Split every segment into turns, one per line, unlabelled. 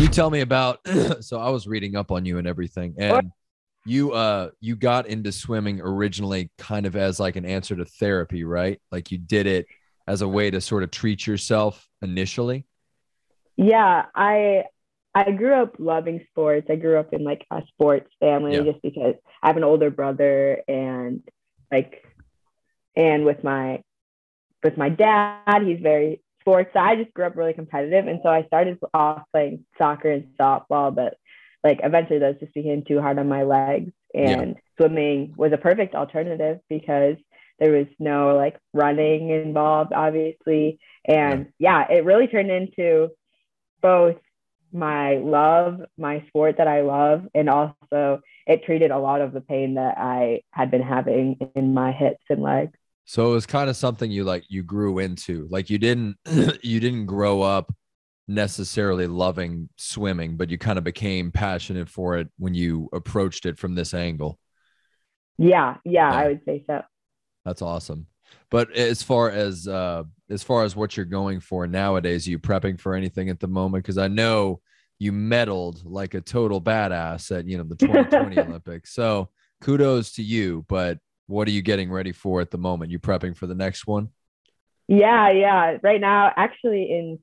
you tell me about so I was reading up on you and everything and you uh you got into swimming originally kind of as like an answer to therapy, right? Like you did it as a way to sort of treat yourself initially.
Yeah, I I grew up loving sports. I grew up in like a sports family
Yeah.
just because I have an older brother and like and with my with my dad, he's very sports. So I just grew up really competitive and so I started off playing soccer and softball, but like eventually those just became too hard on my legs and swimming was a perfect alternative because there was no like running involved obviously and yeah it really turned into both my love, my sport that I love, and also it treated a lot of the pain that I had been having in my hips and legs.
So it was kind of something you like you grew into. Like you didn't you didn't grow up necessarily loving swimming, but you kind of became passionate for it when you approached it from this angle.
Yeah, yeah,
Yeah.
I would say so.
That's awesome. But as far as uh as far as what you're going for nowadays, are you prepping for anything at the moment? Because I know you medaled like a total badass at you know the 2020 Olympics. So kudos to you. But what are you getting ready for at the moment? You prepping for the next one?
Yeah, yeah. Right now, actually, in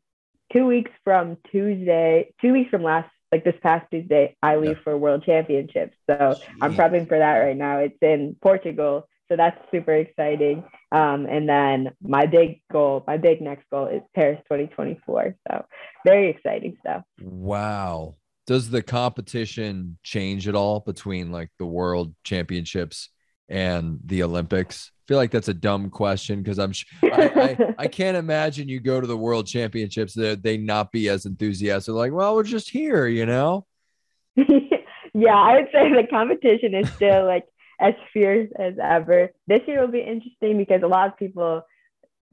two weeks from Tuesday, two weeks from last, like this past Tuesday, I leave for World Championships. So I'm prepping for that right now. It's in Portugal. So that's super exciting. Um, and then my big goal, my big next goal is Paris 2024. So very exciting stuff.
Wow. Does the competition change at all between like the world championships and the Olympics? I feel like that's a dumb question because I'm sh- I, I, I can't imagine you go to the world championships that they not be as enthusiastic. Like, well, we're just here, you know?
yeah, I would say the competition is still like as fierce as ever. This year will be interesting because a lot of people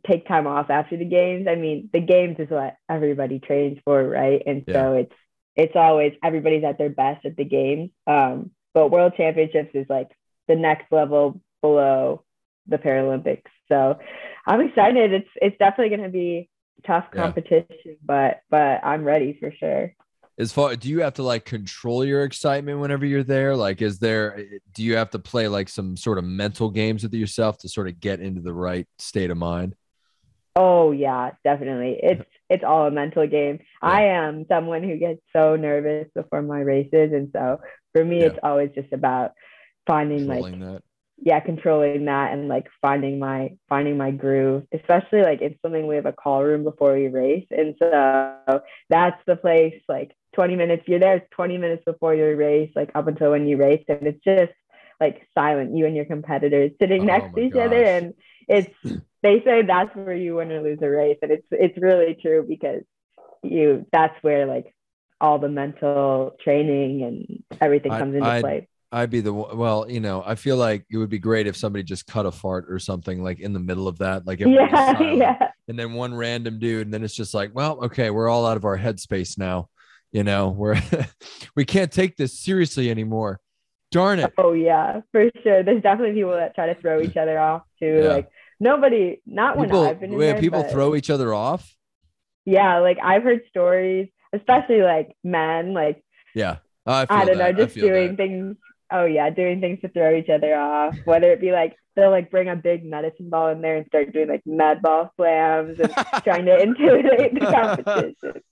take time off after the games. I mean, the games is what everybody trains for, right? And so it's it's always everybody's at their best at the games. Um, but World Championships is like the next level below the Paralympics. So I'm excited. It's it's definitely going to be tough
Yeah.
competition, but but I'm ready for sure.
As far do you have to like control your excitement whenever you're there? Like, is there eh, do you have to play like some sort of mental games with yourself to sort of get into the right state of mind?
Oh yeah, definitely. It's it's all a mental game.
Yeah.
I am someone who gets so nervous before my races, and so for me,
Yeah.
it's always just about finding like
that.
yeah, controlling that and like finding my finding my groove. Especially like in swimming, we have a call room before we race, and so that's the place. Like twenty minutes, you're there twenty minutes before your race, like up until when you race, and it's just like silent. You and your competitors sitting
Oh
next to each other, and it's they say that's where you win or lose a race, and it's it's really true because you that's where like all the mental training and everything
I-
comes into
I'd-
play.
I'd be the one. Well, you know, I feel like it would be great if somebody just cut a fart or something like in the middle of that, like
Yeah, yeah.
and then one random dude, and then it's just like, well, okay, we're all out of our headspace now. You know, we're we can't take this seriously anymore. Darn it.
Oh yeah, for sure. There's definitely people that try to throw each other off too.
Yeah.
Like nobody, not when
People,
I've been in
yeah,
there,
people
but
throw each other off.
Yeah, like I've heard stories, especially like men, like
Yeah, I,
I don't
that.
know, just doing
that.
things. Oh yeah, doing things to throw each other off. Whether it be like they'll like bring a big medicine ball in there and start doing like med ball slams and trying to intimidate the competition.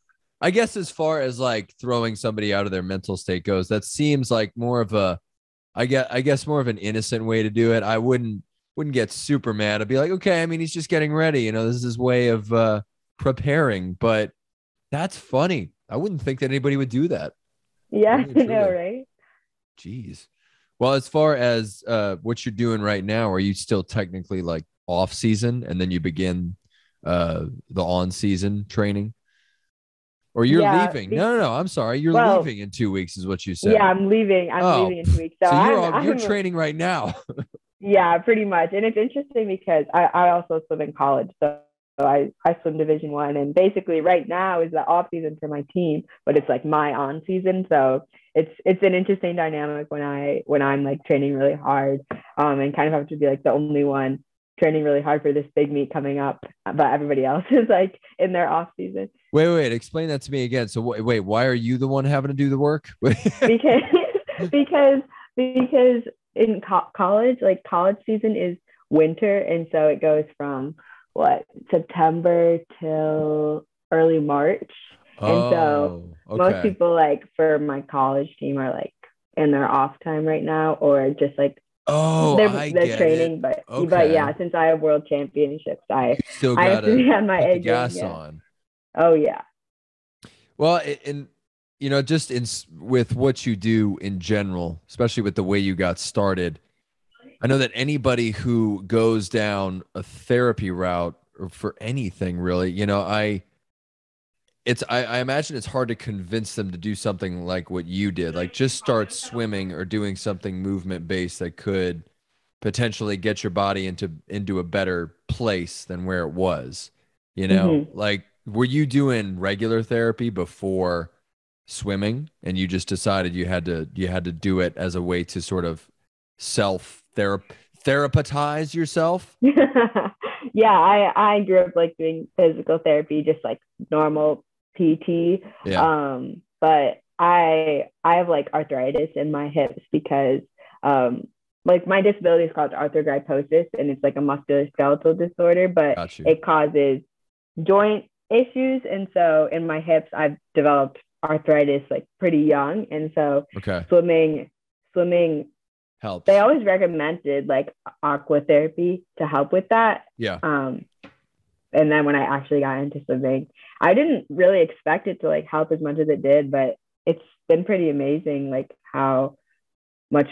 I guess as far as like throwing somebody out of their mental state goes, that seems like more of a, I get, I guess more of an innocent way to do it. I wouldn't, wouldn't get super mad. I'd be like, okay, I mean, he's just getting ready. You know, this is his way of uh, preparing. But that's funny. I wouldn't think that anybody would do that.
Yeah, you know, right?
Jeez. Well, as far as uh, what you're doing right now, are you still technically like off season, and then you begin uh, the on season training? Or you're
Yeah,
leaving?
be-
No, no, no. I'm sorry. You're
Well,
leaving in two weeks, is what you said.
Yeah, I'm leaving. I'm
Oh,
leaving in two weeks. So,
So, you're
I'm,
you're
I'm-
training right now.
Yeah, pretty much. And it's interesting because I, I also swim in college. So I, I swim division one and basically right now is the off season for my team, but it's like my on season. So it's it's an interesting dynamic when I when I'm like training really hard um and kind of have to be like the only one training really hard for this big meet coming up, but everybody else is like in their off season.
Wait, wait, explain that to me again. So wait, wait why are you the one having to do the work?
because because because in co- college, like college season is winter, and so it goes from what September till early March. And so
Oh,
most people like for my college team are like in their off time right now or just like
Oh,
they're,
I
they're training
it.
but but yeah since i have world championships i
You still
i have to on my
put the
A game,
gas
yeah.
on.
oh yeah
Well, and you know, just in with what you do in general, especially with the way you got started, I know that anybody who goes down a therapy route or for anything really, you know, I it's I, I imagine it's hard to convince them to do something like what you did, like just start swimming or doing something movement based that could potentially get your body into into a better place than where it was. You know, mm-hmm. like were you doing regular therapy before swimming and you just decided you had to you had to do it as a way to sort of self therap therapeutize yourself?
yeah i i grew up like doing physical therapy just like normal pt
Yeah.
um but i i have like arthritis in my hips because um like my disability is called arthrogryposis and it's like a musculoskeletal disorder but it causes joint issues and so in my hips i've developed arthritis like pretty young and so
Okay.
swimming swimming
Helps.
they always recommended like aqua therapy to help with that
Yeah.
um and then when i actually got into swimming i didn't really expect it to like help as much as it did but it's been pretty amazing like how much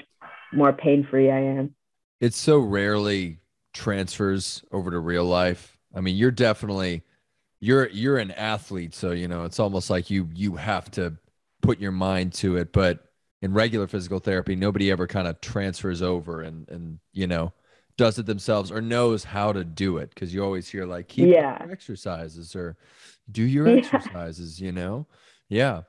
more pain free i am
It so rarely transfers over to real life. I mean, you're definitely you're you're an athlete, so you know, it's almost like you you have to put your mind to it, but in regular physical therapy, nobody ever kind of transfers over and and you know, does it themselves or knows how to do it because you always hear like keep
Yeah.
your exercises or do your
Yeah.
exercises, you know? Yeah.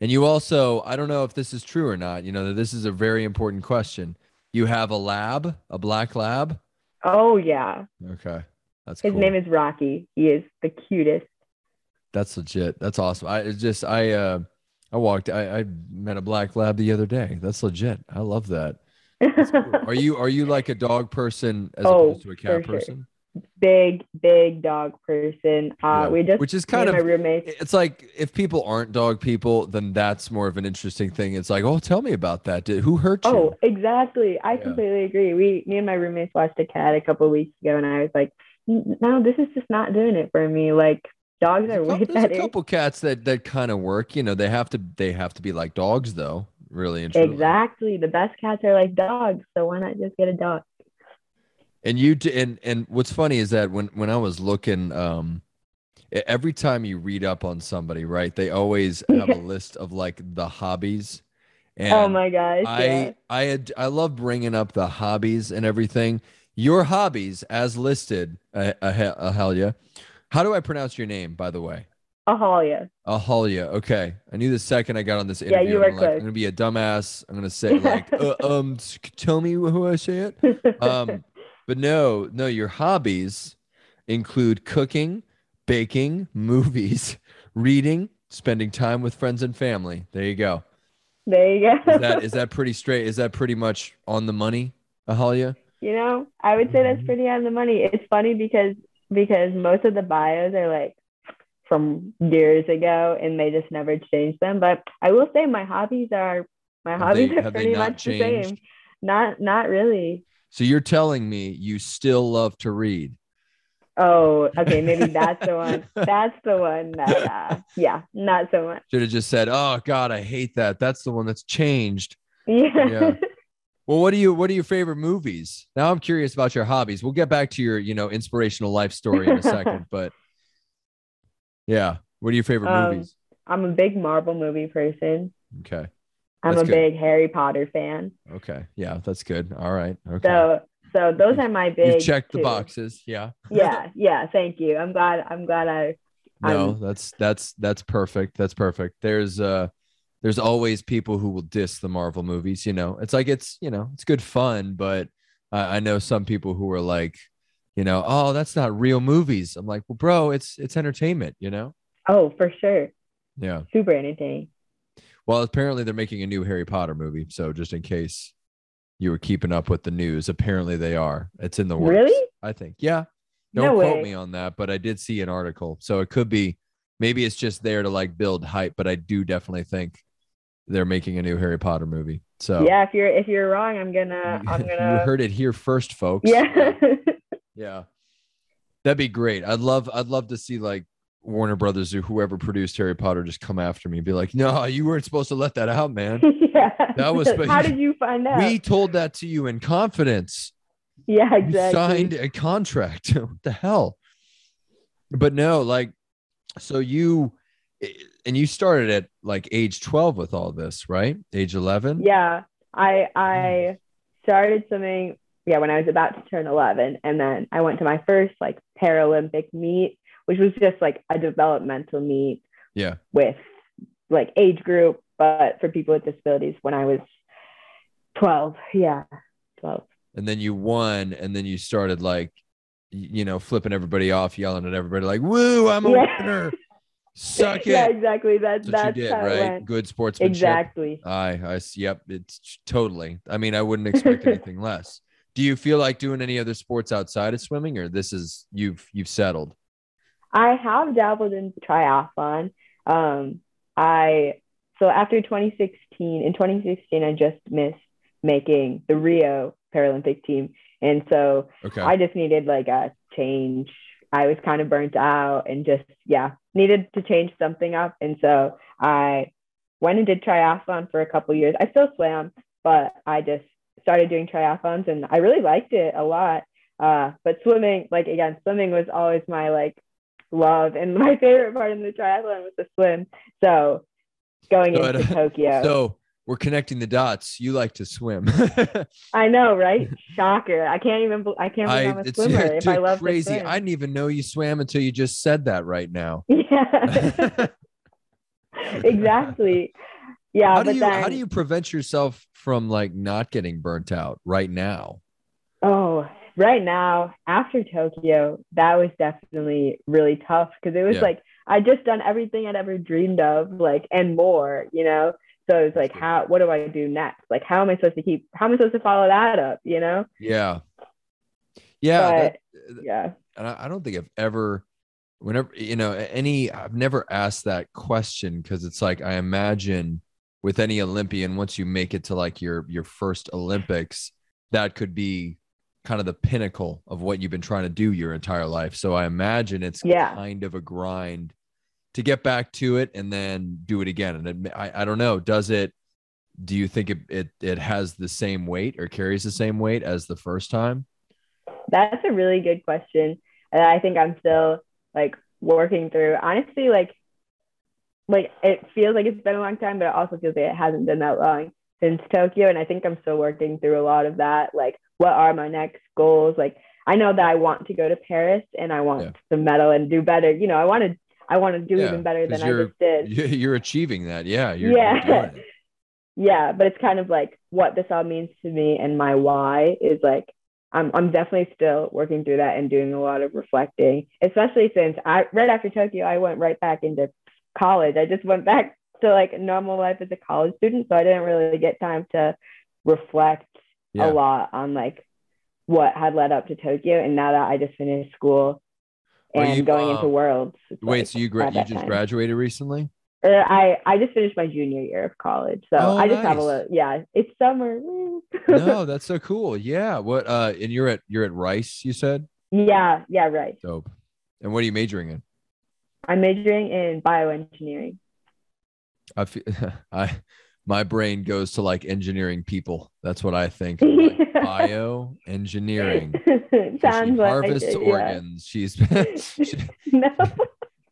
And you also, I don't know if this is true or not, you know, this is a very important question. You have a lab, a black lab.
oh yeah
Okay. That's
his
cool.
name is rocky he is the cutest
That's legit. That's awesome. I just I uh I walked I, I met a black lab the other day. That's legit. I love that. Cool. Are you are you like a dog person as
Oh,
opposed to a cat
sure.
person?
big big dog person uh
Yeah.
we just
Which is kind of
my roommates
it's like if people aren't dog people, then that's more of an interesting thing. It's like, oh, tell me about that. Did, who hurt you?
Oh, exactly. I
Yeah.
completely agree. We, me and my roommates watched a cat a couple weeks ago, and I was like, "No, this is just not doing it for me. Like, dogs are way
there's a couple cats that that kind of work. You know, they have to they have to be like dogs though. Really and truly.
Exactly. The best cats are like dogs, so why not just get a dog?
And you d- and and what's funny is that when when I was looking, um, every time you read up on somebody, right, they always have a list of like the hobbies. And
oh my gosh.
I
yeah.
I had I love bringing up the hobbies and everything. Your hobbies, as listed, uh, uh, Ahalya. How do I pronounce your name, by the way?
Ahalya.
Ahalya. Okay, I knew the second I got on this interview.
Yeah, you
I'm,
were
like, I'm gonna be a dumbass. I'm gonna say like, uh, um, tell me who I say it. Um, but no, no, your hobbies include cooking, baking, movies, reading, spending time with friends and family. There you go.
there you go.
Is that is that pretty straight? Is that pretty much on the money, Ahalya?
you know, I would say that's pretty on the money. It's funny because because most of the bios are like from years ago and they just never changed them. But I will say my hobbies are my
Have
hobbies
they-
are pretty much the same. Not not really.
So you're telling me you still love to read?
Oh, okay, maybe that's the one. That's the one that uh yeah, not so much.
Should have just said, "Oh God, I hate that. That's the one that's changed."
Yeah.
Yeah. Well, what do you what are your favorite movies? Now I'm curious about your hobbies. We'll get back to your, you know, inspirational life story in a second, but yeah, what are your favorite
Um,
movies?
I'm a big Marvel movie person.
Okay.
I'm
That's
a
good.
big Harry Potter fan.
Okay. Yeah, that's good. All right. Okay.
So so those are my big
you checked the boxes. Yeah.
Yeah, yeah, thank you. I'm glad I'm glad I
No,
I'm-
that's that's that's perfect. That's perfect. There's uh there's always people who will diss the Marvel movies, you know. It's like it's, you know, it's good fun, but I, I know some people who are like you know, oh, that's not real movies. I'm like, well, bro, it's it's entertainment, you know?
Oh, for sure.
Yeah.
Super entertaining.
Well, apparently they're making a new Harry Potter movie. So just in case you were keeping up with the news, apparently they are. It's in the works.
Really?
I think. Yeah. Don't quote
way.
me on that, but I did see an article. So it could be maybe it's just there to like build hype, but I do definitely think they're making a new Harry Potter movie. So
Yeah, if you're if you're wrong, I'm gonna
you,
I'm gonna you
heard it here first, folks.
Yeah.
Yeah. That'd be great. I'd love I'd love to see like Warner Brothers or whoever produced Harry Potter just come after me and be like, no, you weren't supposed to let that out, man.
yeah.
That was-
How did you find out?
We told that to you in confidence.
yeah,
You
exactly.
signed a contract. what the hell? But no, like, so you and you started at like age 12 with all this, right? Age 11?
Yeah, I I hmm. started swimming. Yeah, when I was about to turn 11, and then I went to my first like Paralympic meet, which was just like a developmental meet
Yeah.
with like age group, but for people with disabilities. When I was 12, yeah, 12.
And then you won, and then you started like, you know, flipping everybody off, yelling at everybody, like, woo, I'm a
Yeah.
winner. Suck it.
Yeah, exactly. That,
That's
that's
you did, right? Good sportsmanship.
Exactly.
I, I, yep, it's totally. I mean, I wouldn't expect anything less. Do you feel like doing any other sports outside of swimming, or this is you've you've settled?
I have dabbled in triathlon. Um, I so after 2016, in 2016, I just missed making the Rio Paralympic team, and so
Okay.
I just needed like a change. I was kind of burnt out and just yeah needed to change something up, and so I went and did triathlon for a couple years. I still swam, but I just started doing triathlons, and I really liked it a lot. Uh, but swimming, like again, swimming was always my like love, and my favorite part in the triathlon was the swim. So going
So
into Tokyo,
so we're connecting the dots. You like to swim.
I know, right? Shocker! I can't even. I can't believe
I,
I'm a swimmer. if I love
crazy. I didn't even know you swam until you just said that right now.
Yeah, exactly. Yeah,
how do you
then
how do you prevent yourself from like not getting burnt out right now?
oh, right now after Tokyo, that was definitely really tough because it was
Yeah.
like I just done everything I'd ever dreamed of, like and more, you know. So it's like, how? What do I do next? Like, how am I supposed to keep? How am I supposed to follow that up? You know?
Yeah. Yeah.
but
that-
yeah,
and I, I don't think I've ever, whenever you know, any, I've never asked that question because it's like I imagine with any Olympian, once you make it to like your your first Olympics, that could be kind of the pinnacle of what you've been trying to do your entire life. So I imagine it's
Yeah.
kind of a grind to get back to it and then do it again. And it, I, I don't know, does it? Do you think it, it it has the same weight or carries the same weight as the first time?
That's a really good question. And I think I'm still like working through. Honestly, like like it feels like it's been a long time, but it also feels like it hasn't been that long since Tokyo. And I think I'm still working through a lot of that. Like, what are my next goals? Like, I know that I want to go to Paris and I want
Yeah.
to medal and do better. You know, I want to I want to do
Yeah,
even better than I just did.
You- You're achieving that. Yeah. You're,
Yeah. yeah but it's kind of like what this all means to me and my why is like I'm, I'm definitely still working through that and doing a lot of reflecting especially since i right after tokyo i went right back into college i just went back to like normal life as a college student so i didn't really get time to reflect
Yeah.
a lot on like what had led up to tokyo and now that i just finished school
Well,
and
you,
going
uh,
into worlds it's
Wait,
like,
so you gra- you just
time.
graduated recently?
Uh, I I just finished my junior year of college, so
Oh,
I just have a little. Yeah, it's summer.
No, that's so cool. Yeah. What uh and you're at you're at Rice, you said?
yeah, yeah, right.
Dope. And what are you majoring in?
I'm majoring in bioengineering.
I feel I my brain goes to like engineering people. That's what I think. Like, bio engineering. she
Sounds like
harvests
it, yeah.
organs. She's she-
no.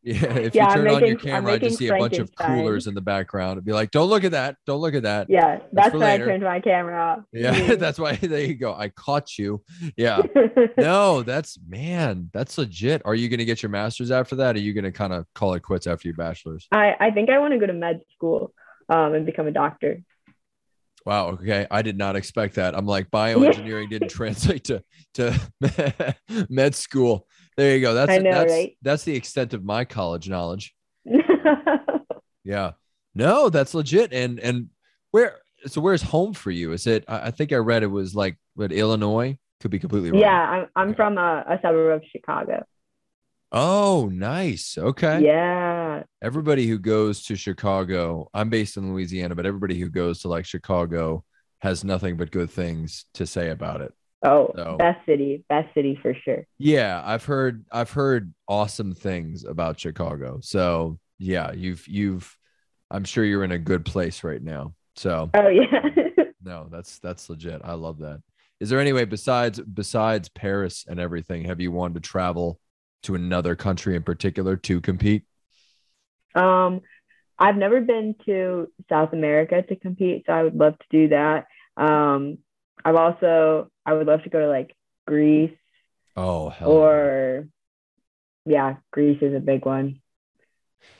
yeah. If
Yeah,
you turn on your
making-
camera, I just see a bunch of coolers in the background. It'd be like, don't look at that. Don't look at that.
Yeah, that's
for
why I turned my camera off.
Yeah, mm. that's why there you go. I caught you. Yeah. No, that's man, that's legit. Are you gonna get your master's after that? Are you gonna kind of call it quits after your bachelor's?
I I think I want to go to med school, um, and become a doctor.
Wow. Okay. I did not expect that. I'm like bioengineering didn't translate to to med school. There you go. That's
know,
that's
right?
that's the extent of my college knowledge. Yeah. No, that's legit. And and where so where's home for you? Is it I, I think I read it was like what Illinois? Could be completely wrong.
yeah, I'm I'm
Okay.
from a, a suburb of Chicago.
Oh, nice. Okay.
Yeah.
Everybody who goes to Chicago, I'm based in Louisiana, but everybody who goes to like Chicago has nothing but good things to say about it.
Oh,
So-
best city, best city for sure.
Yeah, I've heard I've heard awesome things about Chicago. So yeah, you've you've I'm sure you're in a good place right now. So
Oh yeah.
no, that's that's legit. I love that. Is there any way besides besides Paris and everything, have you wanted to travel to another country in particular to compete?
Um, I've never been to South America to compete, so I would love to do that. Um, I've also I would love to go to like Greece
Oh hell.
or yeah, Greece is a big one.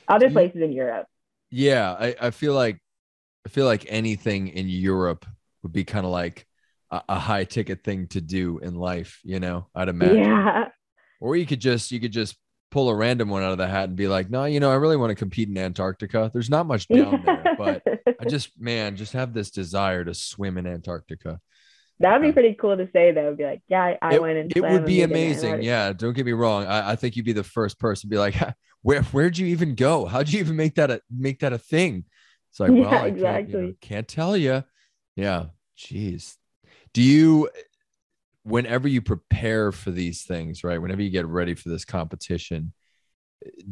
Other
You-
places in Europe.
Yeah, I, I feel like I feel like anything in Europe would be kind of like a, a high ticket thing to do in life, you know, I'd imagine.
Yeah.
Or you could just you could just pull a random one out of the hat and be like, no, you know, I really want to compete in Antarctica. There's not much down there, but I just man, just have this desire to swim in Antarctica.
that would be pretty cool to say though. Be like, yeah, I, I
it,
went and
it would be amazing. Yeah, don't get me wrong. I, I think you'd be the first person to be like, where where'd you even go? How'd you even make that a make that a thing? It's like,
Yeah,
well, I can't, you know,
exactly.
can't tell you. Yeah, jeez. Do you, whenever you prepare for these things, right? Whenever you get ready for this competition,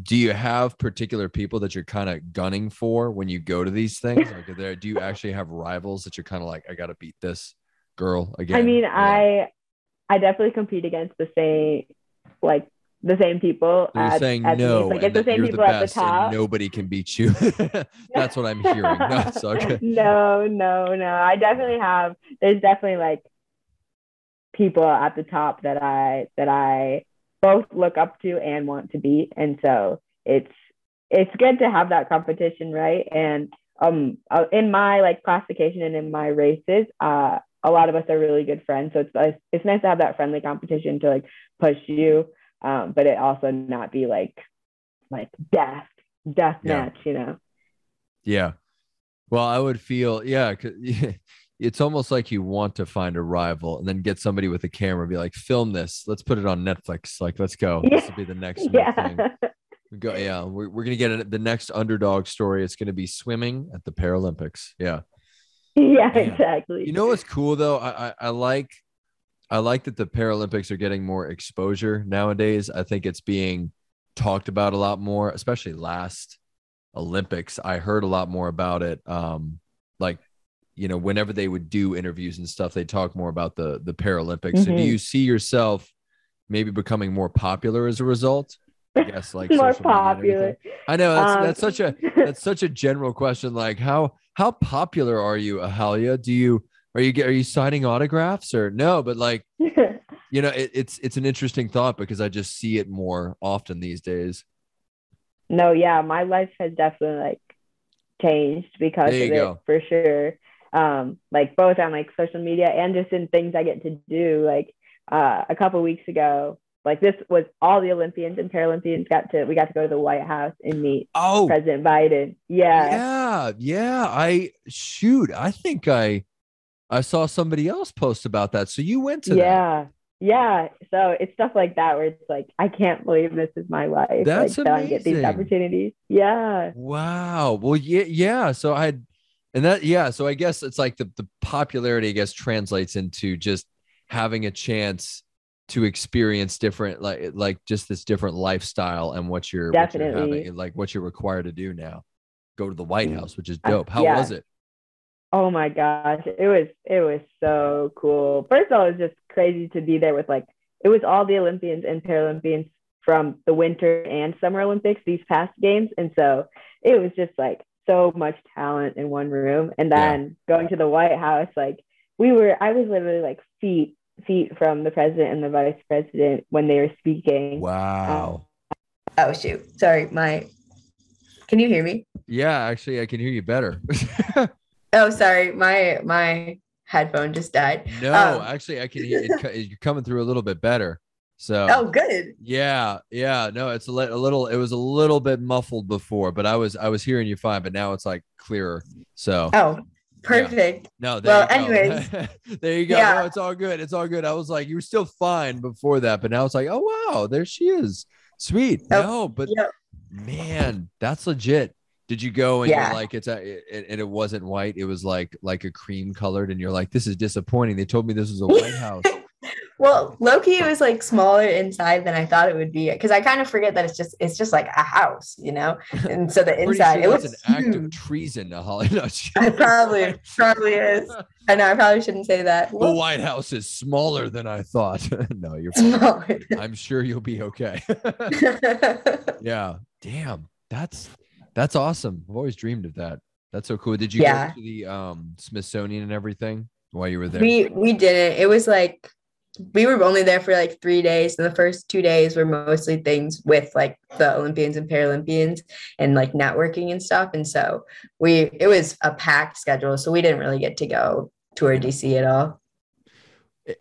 do you have particular people that you're kind of gunning for when you go to these things? Like, there, do you actually have rivals that you're kind of like, I got to beat this girl again?
I mean,
like-
I I definitely compete against the same like the same people.
You're
at-
saying
at
no,
like it's the same
you're the
people at the top.
nobody can beat you. That's what I'm hearing. No, okay.
no, no, no. I definitely have. There's definitely like people at the top that I that I both look up to and want to beat, and so it's it's good to have that competition, right? And um, uh, in my like classification and in my races, uh, a lot of us are really good friends, so it's nice- it's nice to have that friendly competition to like push you, um, but it also not be like like death death
Yeah.
match, you know.
Yeah. Well, I would feel, yeah, it's almost like you want to find a rival and then get somebody with a camera, be like, film this. Let's put it on Netflix. Like, let's go. This will be the next new thing.
Yeah.
We go, yeah, we're, we're gonna get it, the next underdog story. It's gonna be swimming at the Paralympics. Yeah.
yeah, exactly.
You know what's cool though? I, I I like I like that the Paralympics are getting more exposure nowadays. I think it's being talked about a lot more, especially last Olympics. I heard a lot more about it. Um, like you know, whenever they would do interviews and stuff, they talk more about the the Paralympics. So do
Mhm.
you see yourself maybe becoming more popular as a result? I guess like
more
social media and
popular.
I know that's
Um,
that's such a that's such a general question. Like how how popular are you, Ahalya? Do you are you are you signing autographs or no? But like you know, it, it's it's an interesting thought because I just see it more often these days.
no, yeah, my life has definitely like changed because of it
go.
for sure. Um, like both on like social media and just in things I get to do. Like uh, a couple weeks ago, like this was all the Olympians and Paralympians got to we got to go to the White House and meet
Oh
President Biden. Yeah.
yeah, yeah. I shoot. I think I I saw somebody else post about that. So you went to that.
Yeah. Yeah. So it's stuff like that where it's like, I can't believe this is my life.
That's
like, that I get these opportunities. Yeah.
Wow. Well, yeah, yeah. So I had, and that, yeah. So I guess it's like the the popularity, I guess, translates into just having a chance to experience different, like like just this different lifestyle and what you're, what you're
Definitely.
having, like what you're required to do now. Go to the White mm. House, which is dope. How
yeah.
was it?
Oh my gosh. It was it was so cool. First of all, it was just crazy to be there with like it was all the Olympians and Paralympians from the winter and summer Olympics, these past games. And so it was just like so much talent in one room. And
Yeah.
then going to the White House, like we were I was literally like feet feet from the president and the vice president when they were speaking.
Wow.
Oh shoot. Sorry, my can you hear me?
Yeah, actually, I can hear you better.
Oh, sorry, my my headphone just died.
No,
Um,
actually, I can hear it. co- You're coming through a little bit better. So
Oh, good.
yeah, yeah. No, it's a, li- a little. It was a little bit muffled before, but I was I was hearing you fine. But now it's like clearer. So
Oh, perfect.
no, there
well, anyways.
there you go.
Yeah.
No, it's all good. It's all good. I was like, you were still fine before that, but now it's like, oh wow, there she is. Sweet.
Oh,
no, but
Yep.
man, that's legit. Did you go and
Yeah.
you're like it's a it, and it wasn't white? It was like like a cream colored, and you're like, this is disappointing. They told me this was a White House.
Well, Loki was like smaller inside than I thought it would be because I kind of forget that it's just it's just like a house, you know. And so the inside
sure
it was
an act of treason to Holly. No,
It probably probably is. I know I probably shouldn't say that.
the White House is smaller than I thought. no, you're.
Smaller.
I'm sure you'll be okay. yeah. Damn. That's that's awesome. I've always dreamed of that. That's so cool. Did you
Yeah.
go to the um Smithsonian and everything while you were there?
we we didn't. It was like we were only there for like three days. and the first two days were mostly things with like the Olympians and Paralympians and like networking and stuff. And so we it was a packed schedule. So we didn't really get to go tour DC at all.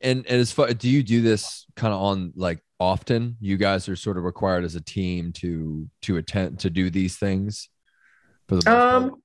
and and as far do you do this kind of on like often? You guys are sort of required as a team to to attend to do these things for the most
um, part?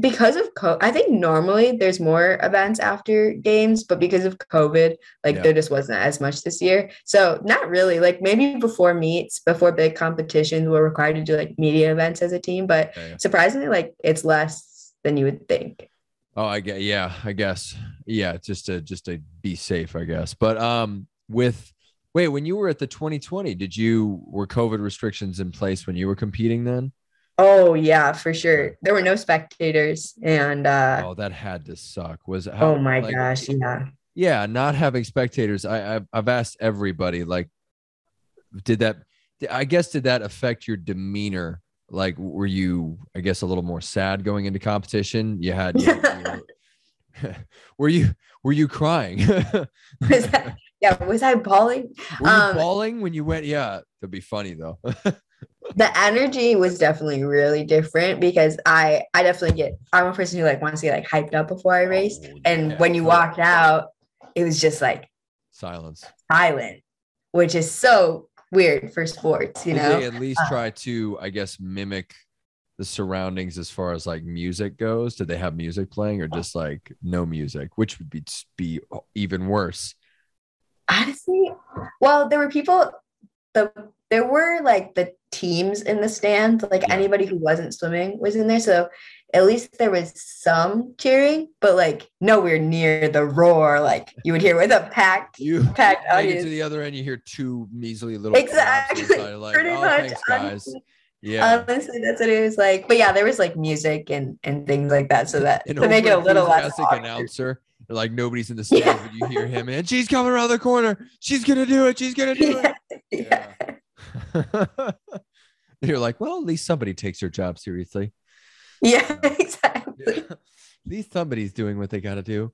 Because of co, I think normally there's more events after games, but because of COVID, like
Yeah.
there just wasn't as much this year. So not really. Like maybe before meets, before big competitions, we're required to do like media events as a team, but
Yeah, yeah.
surprisingly, like it's less than you would think.
Oh, I get yeah, I guess. Yeah, just to just to be safe, I guess. But um with wait, when you were at the 2020, did you were COVID restrictions in place when you were competing then?
Oh yeah, for sure. There were no spectators, and uh,
oh, that had to suck. Was it
oh my
like,
gosh, yeah.
Yeah, not having spectators. I I've, I've asked everybody like did that I guess did that affect your demeanor? Like were you I guess a little more sad going into competition? You had you had- you were, were you were you crying?
Was that- yeah, was I bawling?
Were you
Um,
bawling when you went? Yeah, that'd be funny though.
The energy was definitely really different because I I definitely get I'm a person who like wants to get like hyped up before I race.
Oh,
And
yeah.
when you walked out, it was just like
silence,
silent, which is so weird for sports, you
Did
know?
they at least
Uh,
try to, I guess, mimic the surroundings as far as like music goes? Did they have music playing or just like no music, which would be be even worse?
Honestly, well, there were people the there were like the teams in the stands. like
Yeah.
anybody who wasn't swimming was in there. So at least there was some cheering, but like nowhere near the roar like you would hear with a packed
You
packed
make it
audience.
to the other end, you hear two measly little
Exactly.
like,
Pretty
oh,
much.
thanks, guys.
honestly.
Yeah.
Honestly, that's what it was like. But yeah, there was like music and and things like that, so that to make it a little less
announcer. Like nobody's in the stands,
Yeah.
but you hear him, and she's coming around the corner. She's gonna do it. She's gonna do it.
Yeah, yeah,
You're like, well, at least somebody takes their job seriously.
yeah, exactly.
At least somebody's doing what they got to do.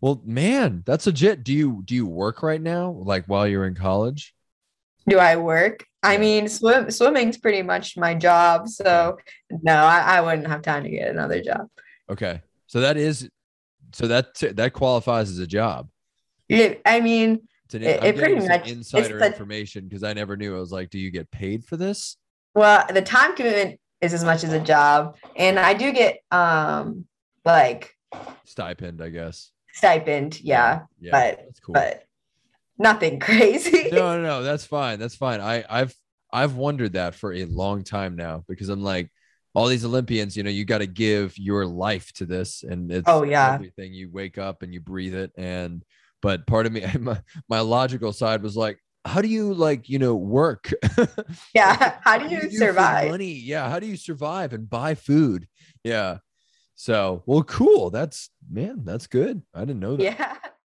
Well, man, that's legit. Do you do you work right now, like while you're in college?
Do I work? I mean, swim swimming's pretty much my job, so no, I, I wouldn't have time to get another job.
Okay, so that is, so that that qualifies as a job.
Yeah, I mean,
It's an,
It- it pretty much-
insider information because I never knew. I was like, do you get paid for this?
Well, the time commitment is as much as a job, and I do get um like
Stipend, I guess.
stipend, yeah,
Yeah,
but-
that's cool.
but nothing crazy.
no, no, no, that's fine. That's fine. I, I've, I've wondered that for a long time now because I'm like, all these Olympians, you know, you got to give your life to this, and it's
Oh, yeah.
everything. You wake up and you breathe it, and but part of me, my, my logical side was like, how do you like, you know, work?
yeah, how do you
do for
survive?
Money, yeah. How do you survive and buy food? Yeah. So, well, cool. That's man, that's good. I didn't know that.
Yeah.